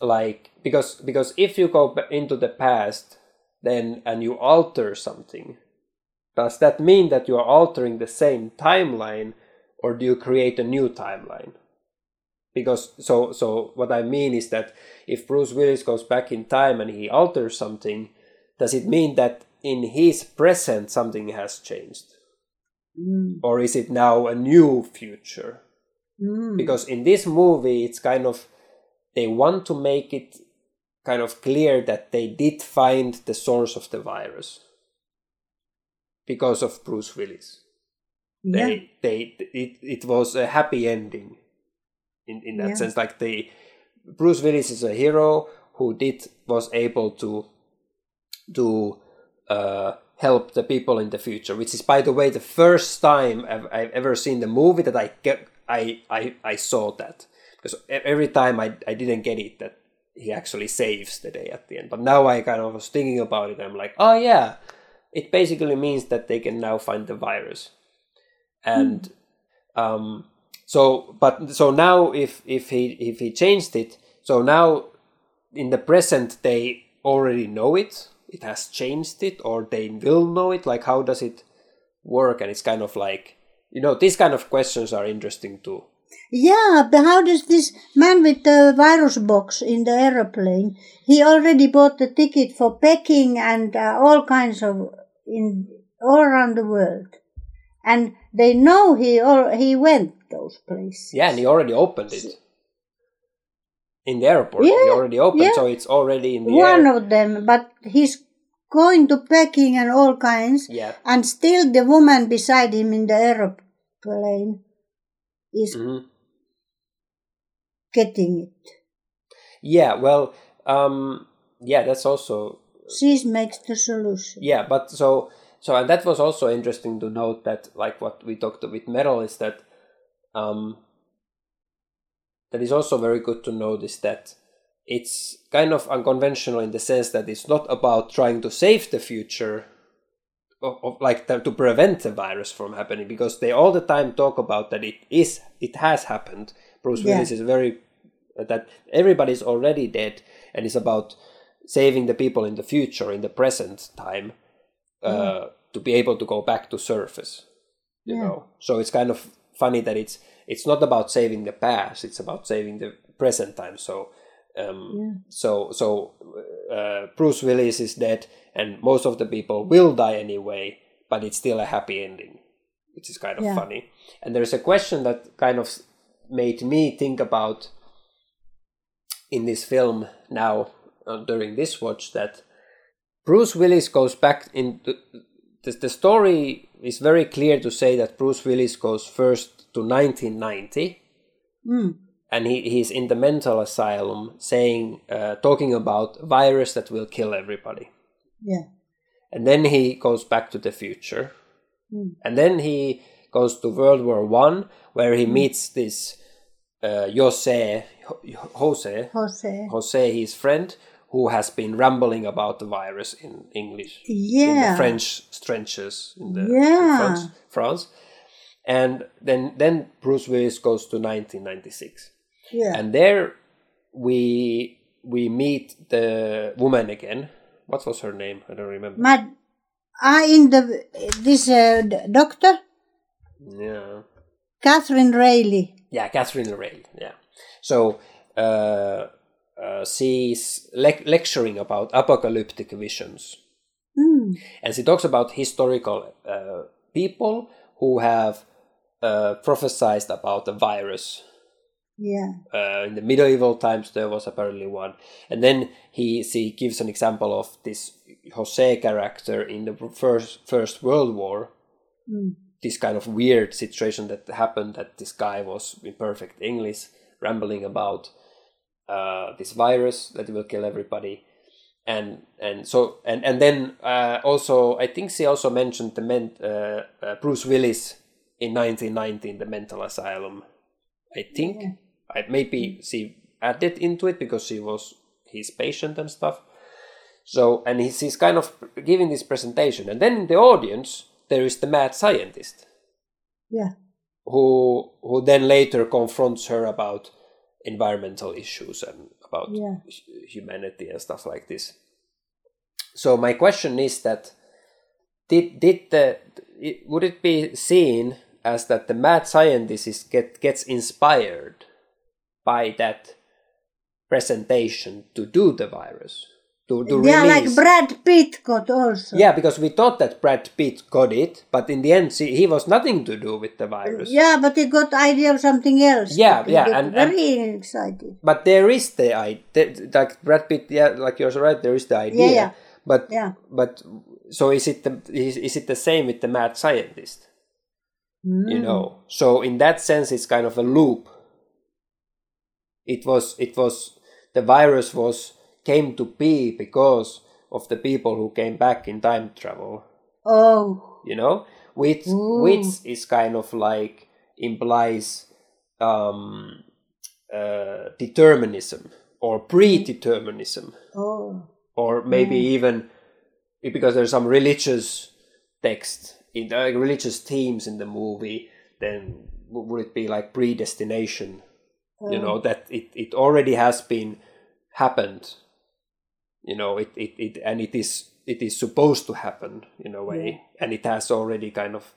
like because because if you go into the past then and you alter something does that mean that you are altering the same timeline or do you create a new timeline? Because so so what i mean is that if bruce willis goes back in time and he alters something does it mean that in his present something has changed? Mm. Or is it now a new future because in this movie it's kind of they want to make it kind of clear that they did find the source of the virus because of Bruce Willis. Yeah. They they it, it was a happy ending in, in that Yeah. sense. Like they Bruce Willis is a hero who did was able to to uh, help the people in the future, which is by the way the first time I've, I've ever seen the movie that I get I, I I saw that because every time I I didn't get it that he actually saves the day at the end. But now I kind of was thinking about it. I'm like, oh yeah, it basically means that they can now find the virus, and um, so but so now if if he if he changed it, so now in the present they already know it. It has changed it, or they will know it. Like how does it work? And it's kind of like you know these kind of questions are interesting too. Yeah, but how does this man with the virus box in the aeroplane? He already bought the ticket for Peking and uh, all kinds of in all around the world, and they know he all he went those places. Yeah, and he already opened it in the airport. yeah, he already opened, yeah. so it's already in the One air. of them, but he's going to Peking and all kinds, Yeah. and still the woman beside him in the aeroplane is Mhm. getting it. Yeah. Well. Um. Yeah. That's also. She makes the solution. Yeah. But so. So and that was also interesting to note that like what we talked about with metal is that. Um. That is also very good to notice that it's kind of unconventional in the sense that it's not about trying to save the future of, of like to prevent the virus from happening because they all the time talk about that it is it has happened bruce Yeah. willis is very that everybody's already dead and it's about saving the people in the future in the present time uh, to be able to go back to surface. You Yeah. know, so it's kind of funny that it's it's not about saving the past; it's about saving the present time. So. Um, So, so uh, Bruce Willis is dead, and most of the people will die anyway, but it's still a happy ending, which is kind of Yeah. funny. And there's a question that kind of made me think about in this film now uh, during this watch that Bruce Willis goes back in the, the, the story is very clear to say that Bruce Willis goes first to 1990 Mm. And he, he's in the mental asylum saying uh, talking about virus that will kill everybody Yeah. and then he goes back to the future Mm. and then he goes to world war one where he meets this uh, jose jose Jose. jose his friend who has been rambling about the virus in english in the french trenches in the in Yeah. france, france and then then bruce willis goes to 1996 Yeah. and there we we meet the woman again what was her name i don't remember Mad. Ah, in the this uh, doctor yeah Kathryn Railly. yeah catherine ray yeah so uh, uh, she's le- lecturing about apocalyptic visions Mm. and she talks about historical uh, people who have uh, prophesied about the virus Yeah. uh, in the medieval times there was apparently one. And then he he gives an example of this jose character in the first first world war. Mm. this kind of weird situation that happened that this guy was in perfect english rambling about uh, this virus that will kill everybody. And and so and and then uh, also i think she also mentioned the men, uh, uh, bruce willis in 1990 in the mental asylum i think. I, maybe mm. she added into it because she was his patient and stuff so and he's, he's kind of giving this presentation and then in the audience there is the mad scientist Yeah. who who then later confronts her about environmental issues and about Yeah. humanity and stuff like this. So my question is that did did the would it be seen as that the mad scientist is get gets inspired by that presentation to do the virus to to yeah, like Brad Pitt got also. yeah, because we thought that Brad Pitt got it, but in the end, see, he was nothing to do with the virus. Yeah, but he got idea of something else. Yeah, yeah, and- and- very excited. But there is the idea, like Brad Pitt, yeah, like you're right, there is the idea. yeah. yeah. But Yeah. but so is it the is, is it the same with the mad scientist? You Mm. know, so in that sense, it's kind of a loop. It was it was the virus was came to be because of the people who came back in time travel. Oh, you know? Which Ooh. which is kind of like implies um uh determinism or predeterminism. Oh, or maybe even because there's some religious text in uh, religious themes in the movie then would it be like predestination you know that it, it already has been happened. You know it, it, it and it is it is supposed to happen in a way. And it has already kind of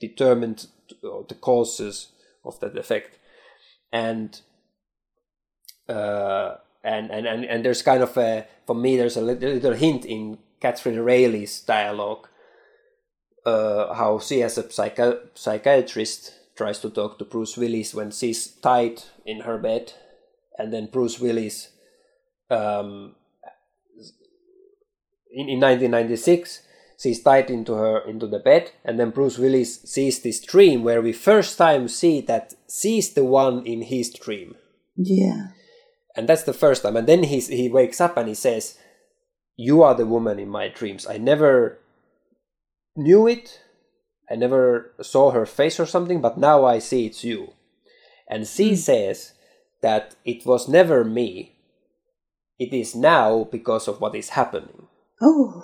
determined the causes of that effect. And uh and and and, and there's kind of a for me there's a little, little hint in Kathryn Railly's dialogue uh, how she as a psychi- psychiatrist tries to talk to Bruce Willis when she's tied in her bed and then Bruce Willis um, in, in 1996 she's tied into her into the bed and then Bruce Willis sees this dream where we first time see that she's the one in his dream. Yeah. and that's the first time. And then he's, he wakes up and he says you are the woman in my dreams. I never knew it i never saw her face or something but now i see it's you. And she says that it was never me. It is now because of what is happening. Oh,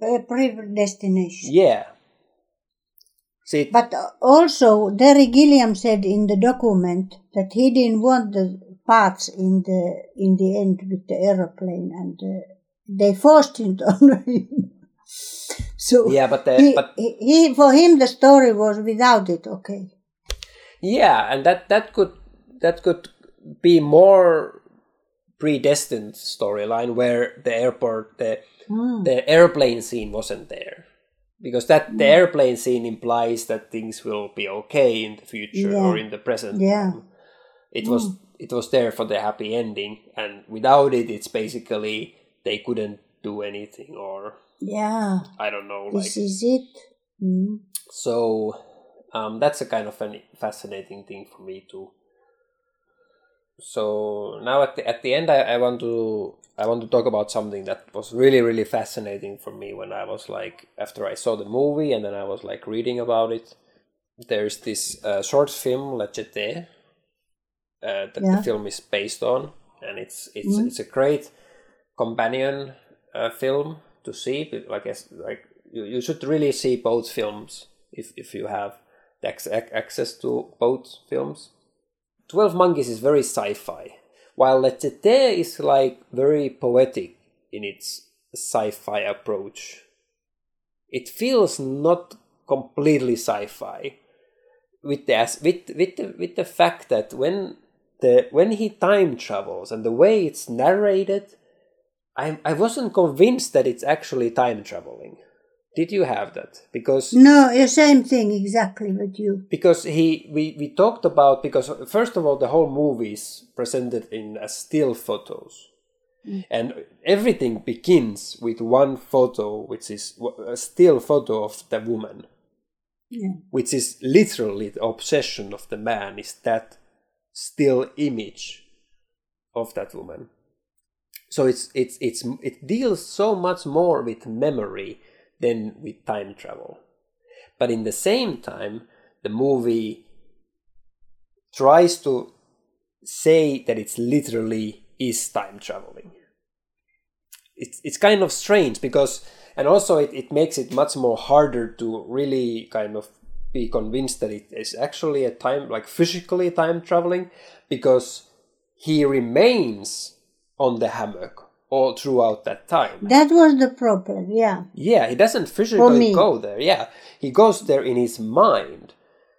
a predestination. yeah. See But also, Terry Gilliam said in the document that he didn't want the parts in the in the end with the aeroplane, and uh, they forced it on him. So Yeah, but the- he, but- he, he for him the story was without it. Okay. Yeah, and that that could that could be more predestined storyline where the airport the Hmm. the airplane scene wasn't there because that the airplane scene implies that things will be okay in the future Yeah. or in the present Yeah. it was it was there for the happy ending and without it it's basically they couldn't do anything or Yeah. i don't know like This is it. Mm. so um, that's a kind of a fascinating thing for me too. So now at the at the end, I, I want to I want to talk about something that was really really fascinating for me when I was like after I saw the movie and then I was like reading about it. There's this uh, short film La Jetée uh, that Yeah. the film is based on, and it's it's it's a great companion uh, film to see. but Like like you, you should really see both films if if you have access to both films. Twelve Monkeys is very sci-fi, while La Jetée is like very poetic in its sci-fi approach. It feels not completely sci-fi with the with with the, with the fact that when the when he time travels and the way it's narrated, I I wasn't convinced that it's actually time traveling. Did you have that? Because No, the same thing exactly with you. because he we, we talked about because first of all the whole movie is presented in as still photos mm. and everything begins with one photo which is a still photo of the woman Yeah. which is literally the obsession of the man is that still image of that woman so it's it's it's it deals so much more with memory than with time travel. But in the same time the movie tries to say that it's literally is time traveling. It's it's kind of strange because and also it, it makes it much more harder to really kind of be convinced that it is actually a time like physically time traveling because he remains on the hammock all throughout that time That was the problem. Yeah. yeah he doesn't physically go there yeah he goes there in his mind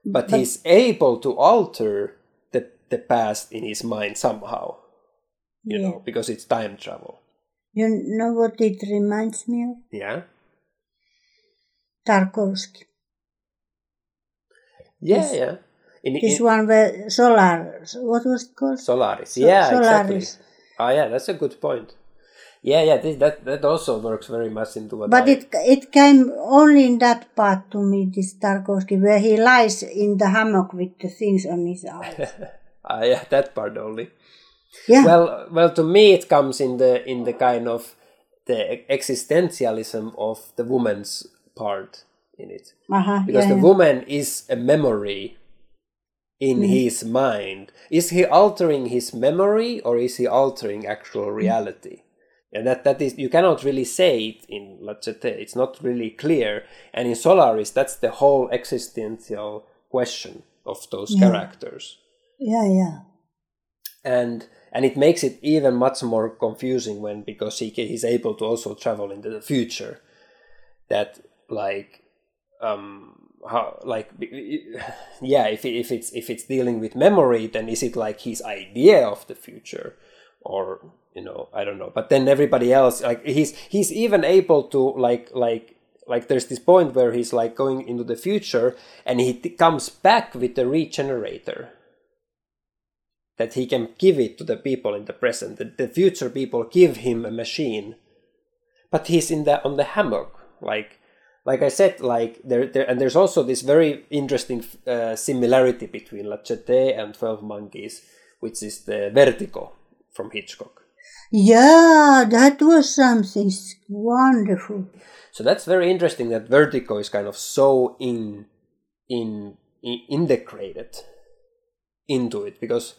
but, But- he's able to alter the the past in his mind somehow you Yeah. know because it's time travel You know what it reminds me of? yeah Tarkovsky. yeah This- yeah in, This in- one where Solar. What was it called? Solaris. So- yeah, Solaris. exactly. Oh, yeah, that's a good point. Yeah, yeah, this, that that also works very much into what. But I, it it came only in that part to me, this Tarkovsky, where he lies in the hammock with the things on his eyes. Ah, yeah, that part only. Yeah. Well, well, to me, it comes in the in the kind of the existentialism of the woman's part in it, uh-huh, because yeah, the yeah. woman is a memory in Mm. his mind. Is he altering his memory or is he altering actual reality? And that, that is you cannot really say it in La Jetée. It's not really clear. And in Solaris, that's the whole existential question of those Yeah. characters. Yeah, yeah. And and it makes it even much more confusing when because he he's able to also travel into the future. That like um how like yeah if if it's if it's dealing with memory then is it like his idea of the future? Or you know i don't know. But then everybody else like he's he's even able to like like like there's this point where he's like going into the future and he t- comes back with the regenerator that he can give it to the people in the present. That the future people give him a machine but he's in the on the hammock like like I said, like there, there and there's also this very interesting uh, similarity between La Jetée and Twelve Monkeys, which is the Vertigo from Hitchcock. Yeah, that was something wonderful. So that's very interesting that Vertigo is kind of so in in, in integrated into it because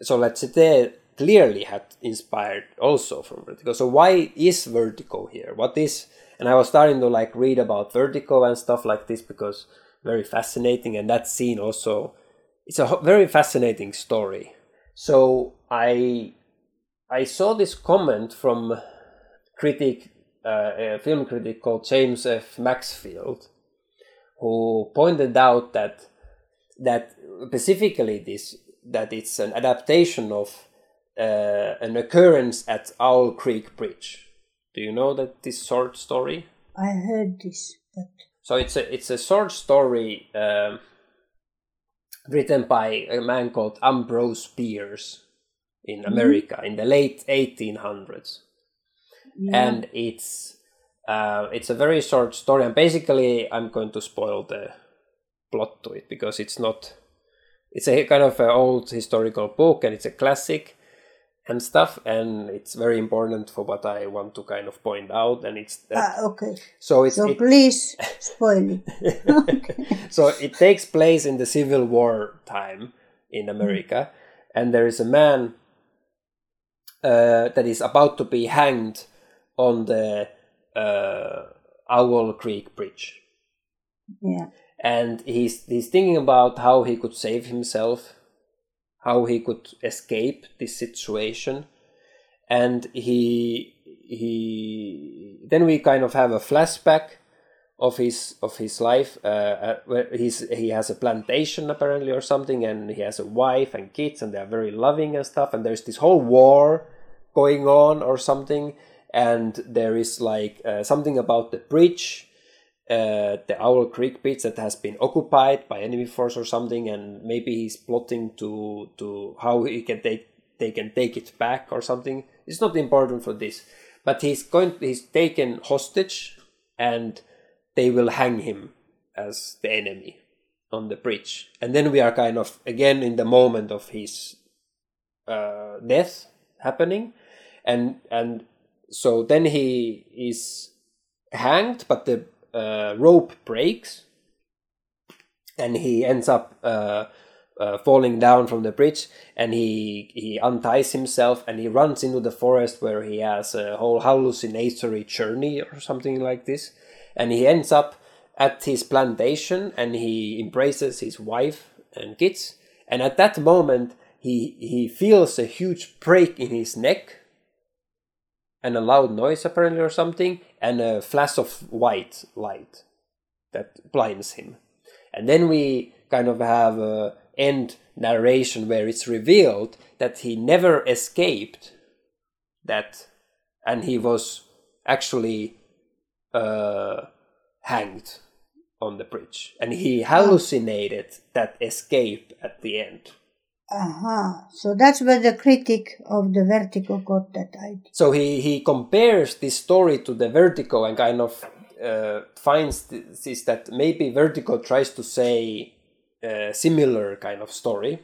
so La Jetée clearly had inspired also from Vertigo. So why is Vertigo here? What is and I was starting to like read about Vertigo and stuff like this because very fascinating and that scene also it's a very fascinating story. So I I saw this comment from critic uh, a film critic called James F. Maxfield, who pointed out that that specifically this that it's an adaptation of uh, an occurrence at Owl Creek Bridge. Do you know that this short story? I heard this, but So it's a it's a short story um, written by a man called Ambrose Bierce in America in the late 1800s, and it's uh, it's a very short story. And basically, I'm going to spoil the plot to it because it's not. It's a kind of an old historical book, and it's a classic and stuff, and it's very important for what I want to kind of point out. And it's that, ah, okay. so it's So it, please spoil it. so it takes place in the Civil War time in America, and there is a man uh, that is about to be hanged on the uh, Owl Creek Bridge, yeah. and he's he's thinking about how he could save himself, how he could escape this situation, and he he then we kind of have a flashback of his of his life uh, uh, where he's he has a plantation apparently or something and he has a wife and kids and they're very loving and stuff and there's this whole war going on or something and there is like uh, something about the bridge uh, the Owl Creek bridge that has been occupied by enemy force or something, and maybe he's plotting to to how he can take they can take it back or something. It's not important for this, but he's going he's taken hostage, and they will hang him as the enemy on the bridge, and then we are kind of again in the moment of his uh, death happening, and and so then he is hanged, but the uh, rope breaks, and he ends up uh, uh, falling down from the bridge. And he he unties himself and he runs into the forest where he has a whole hallucinatory journey or something like this. And he ends up at his plantation and he embraces his wife and kids. And at that moment, he he feels a huge break in his neck and a loud noise apparently or something and a flash of white light that blinds him. And then we kind of have a end narration where it's revealed that he never escaped that and he was actually uh, hanged on the bridge. And he hallucinated that escape at the end Uh-huh. So that's where the critic of the Vertigo got that idea. So he, he compares this story to the Vertigo and kind of uh, finds this, is that maybe Vertigo tries to say a similar kind of story,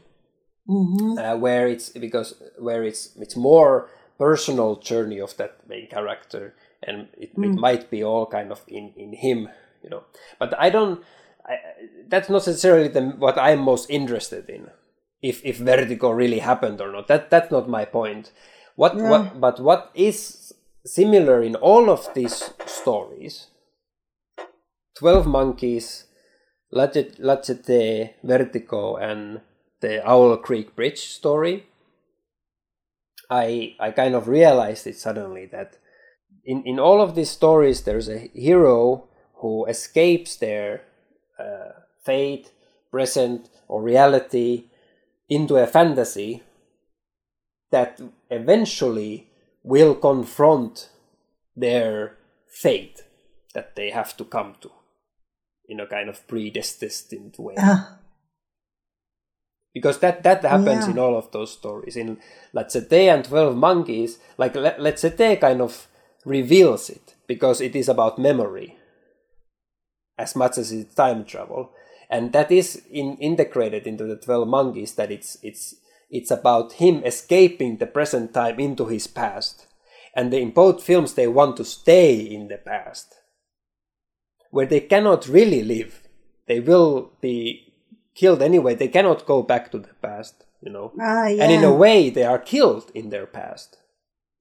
Mm-hmm. uh, where it's because where it's it's more personal journey of that main character, and it, it might be all kind of in in him, you know. But I don't. I, that's not necessarily the, what I'm most interested in. If if Vertigo really happened or not, that that's not my point. What what but what is similar in all of these stories? Twelve Monkeys, La Jetée, Lachete, Vertigo, and the Owl Creek Bridge story. I I kind of realized it suddenly that in in all of these stories there's a hero who escapes their uh, fate, present or reality into a fantasy that eventually will confront their fate that they have to come to in a kind of predestined way. Ah, because that that happens Yeah. in all of those stories. In La Jetée and 12 monkeys like La Jetée kind of reveals it because it is about memory. As much as it's time travel and that is in, integrated into the 12 monkeys that it's it's it's about him escaping the present time into his past. And in both films they want to stay in the past. Where they cannot really live. They will be killed anyway. They cannot go back to the past you know. Ah, yeah. and in a way they are killed in their past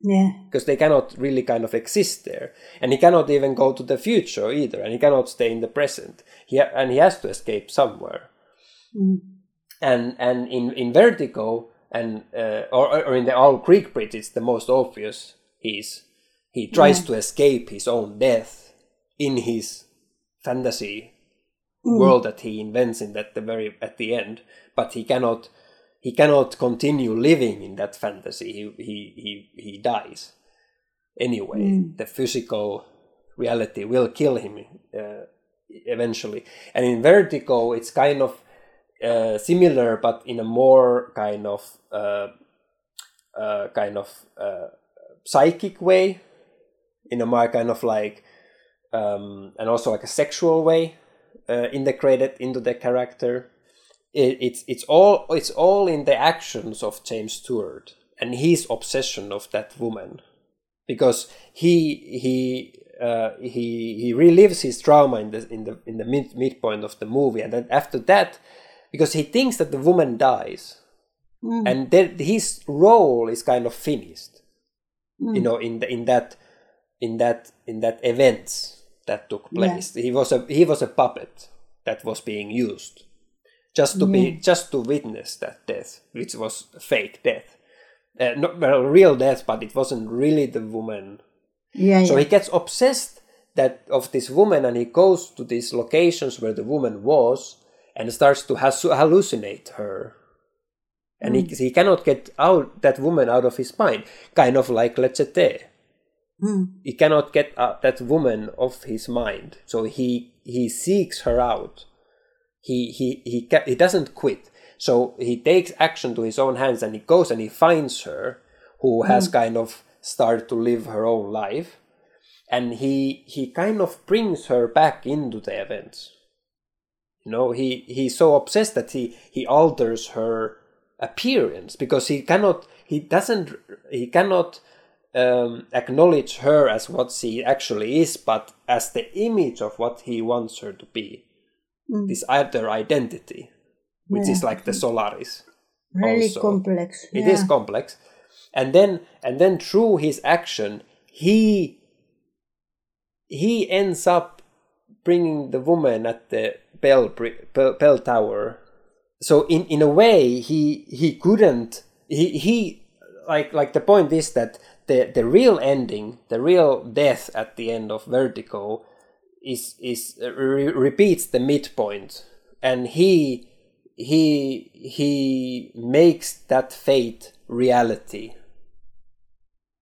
yeah. because they cannot really kind of exist there. And he cannot even go to the future either and he cannot stay in the present. He ha- and he has to escape somewhere. Mm. and and in in vertigo and uh, or or in the owl creek bridge it's the most obvious he's he tries to escape his own death in his fantasy world that he invents in that the very at the end but he cannot he cannot continue living in that fantasy. He he he, he dies. Anyway the physical reality will kill him uh, eventually. And in vertigo it's kind of uh, similar but in a more kind of uh, uh, kind of uh, psychic way. In a more kind of like um, and also like a sexual way uh, integrated into the character it, it's it's all it's all in the actions of James Stewart and his obsession of that woman. Because he he uh, he he relives his trauma in the in the in the mid, midpoint of the movie. And then after that because he thinks that the woman dies. And then his role is kind of finished. You know in the, in that in that in that events that took place. He was a he was a puppet that was being used just to be just to witness that death which was fake death. Uh, not well real death but it wasn't really the woman. Yeah, so yeah. he gets obsessed that of this woman and he goes to these locations where the woman was and starts to hallucinate her. And he, he cannot get out that woman out of his mind. Kind of like La Jetée. he cannot get uh, that woman off his mind. So he he seeks her out he he he ca- he doesn't quit. So he takes action to his own hands and he goes and he finds her who has kind of started to live her own life. And he he kind of brings her back into the events. You know he he's so obsessed that he he alters her appearance because he cannot he doesn't he cannot um, acknowledge her as what she actually is but as the image of what he wants her to be Mm. this other identity which is like the solaris really also. complex. It is yeah. complex and then and then through his action he he ends up bringing the woman at the bell bell, bell tower so in in a way he he couldn't he he like like the point is that the the real ending the real death at the end of vertigo is is uh, re- repeats the midpoint. And he he he makes that fate reality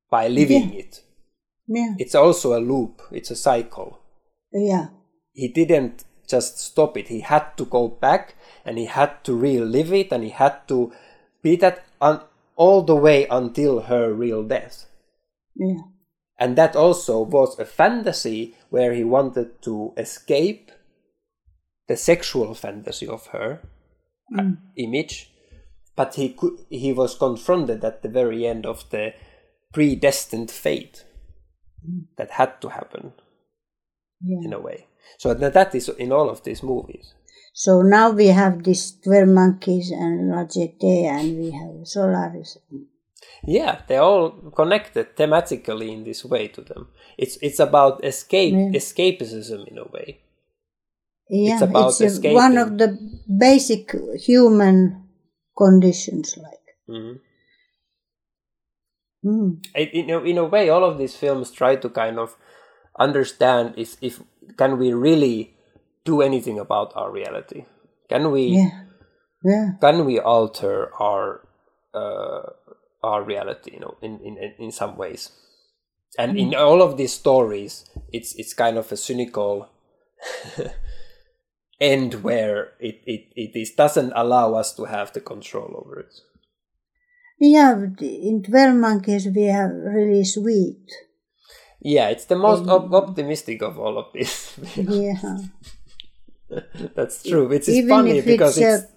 by living it. Yeah, it's also a loop. It's a cycle. Yeah, he didn't just stop it. He had to go back and he had to relive it and he had to be that un- all the way until her real death. Yeah, and that also was a fantasy where he wanted to escape the sexual fantasy of her uh, image but he could he was confronted at the very end of the predestined fate that had to happen yeah. in a way so that is in all of these movies So now we have these 12 monkeys and Jetée and we have Solaris. Yeah they're all connected thematically in this way to them it's it's about escape Yeah. escapism in a way Yeah, It's about a- escaping. one of the basic human conditions, like. Mhm. Mm. it, in, a, in a way all of these films try to kind of understand if, if can we really do anything about our reality can we Yeah, yeah, can we alter our uh, our reality you know in, in, in- some ways and in mm. all of these stories it's it's kind of a cynical end where it, it, it is, doesn't allow us to have the control over it yeah. In 12 monkeys, we have really sweet. yeah it's the most op- optimistic of all of this. Yeah. That's true, It's, Even funny if because it's, it's,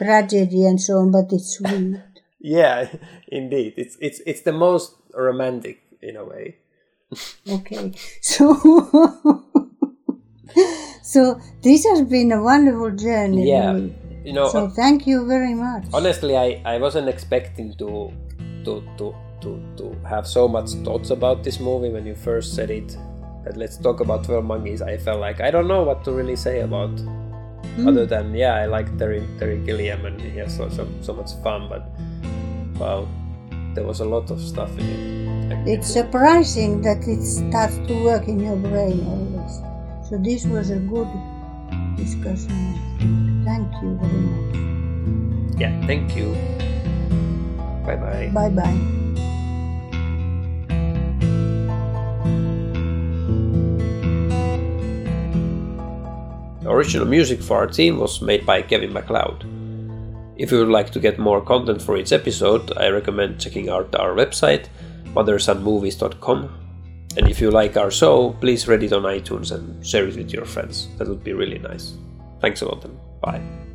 a tragedy and so on, but it's sweet. Yeah, indeed, it's it's it's the most romantic in a way. Okay, so so this has been a wonderful journey. Yeah, you know, So uh, thank you very much. honestly, I I wasn't expecting to to to to to have so much thoughts about this movie when you first said it. That let's talk about Twelve Monkeys. I felt like I don't know what to really say about. Hmm. Other than yeah, I like Terry Terry Gilliam and he has so so, so much fun. But well, there was a lot of stuff in it. It's surprising that it starts to work in your brain always. So this was a good discussion. Thank you very much. Yeah, thank you. Bye bye. Bye bye. Original music for our theme was made by Kevin MacLeod. If you would like to get more content for each episode, I recommend checking out our website, mothersandmovies.com. And if you like our show, please rate it on iTunes and share it with your friends. That would be really nice. Thanks a lot and bye.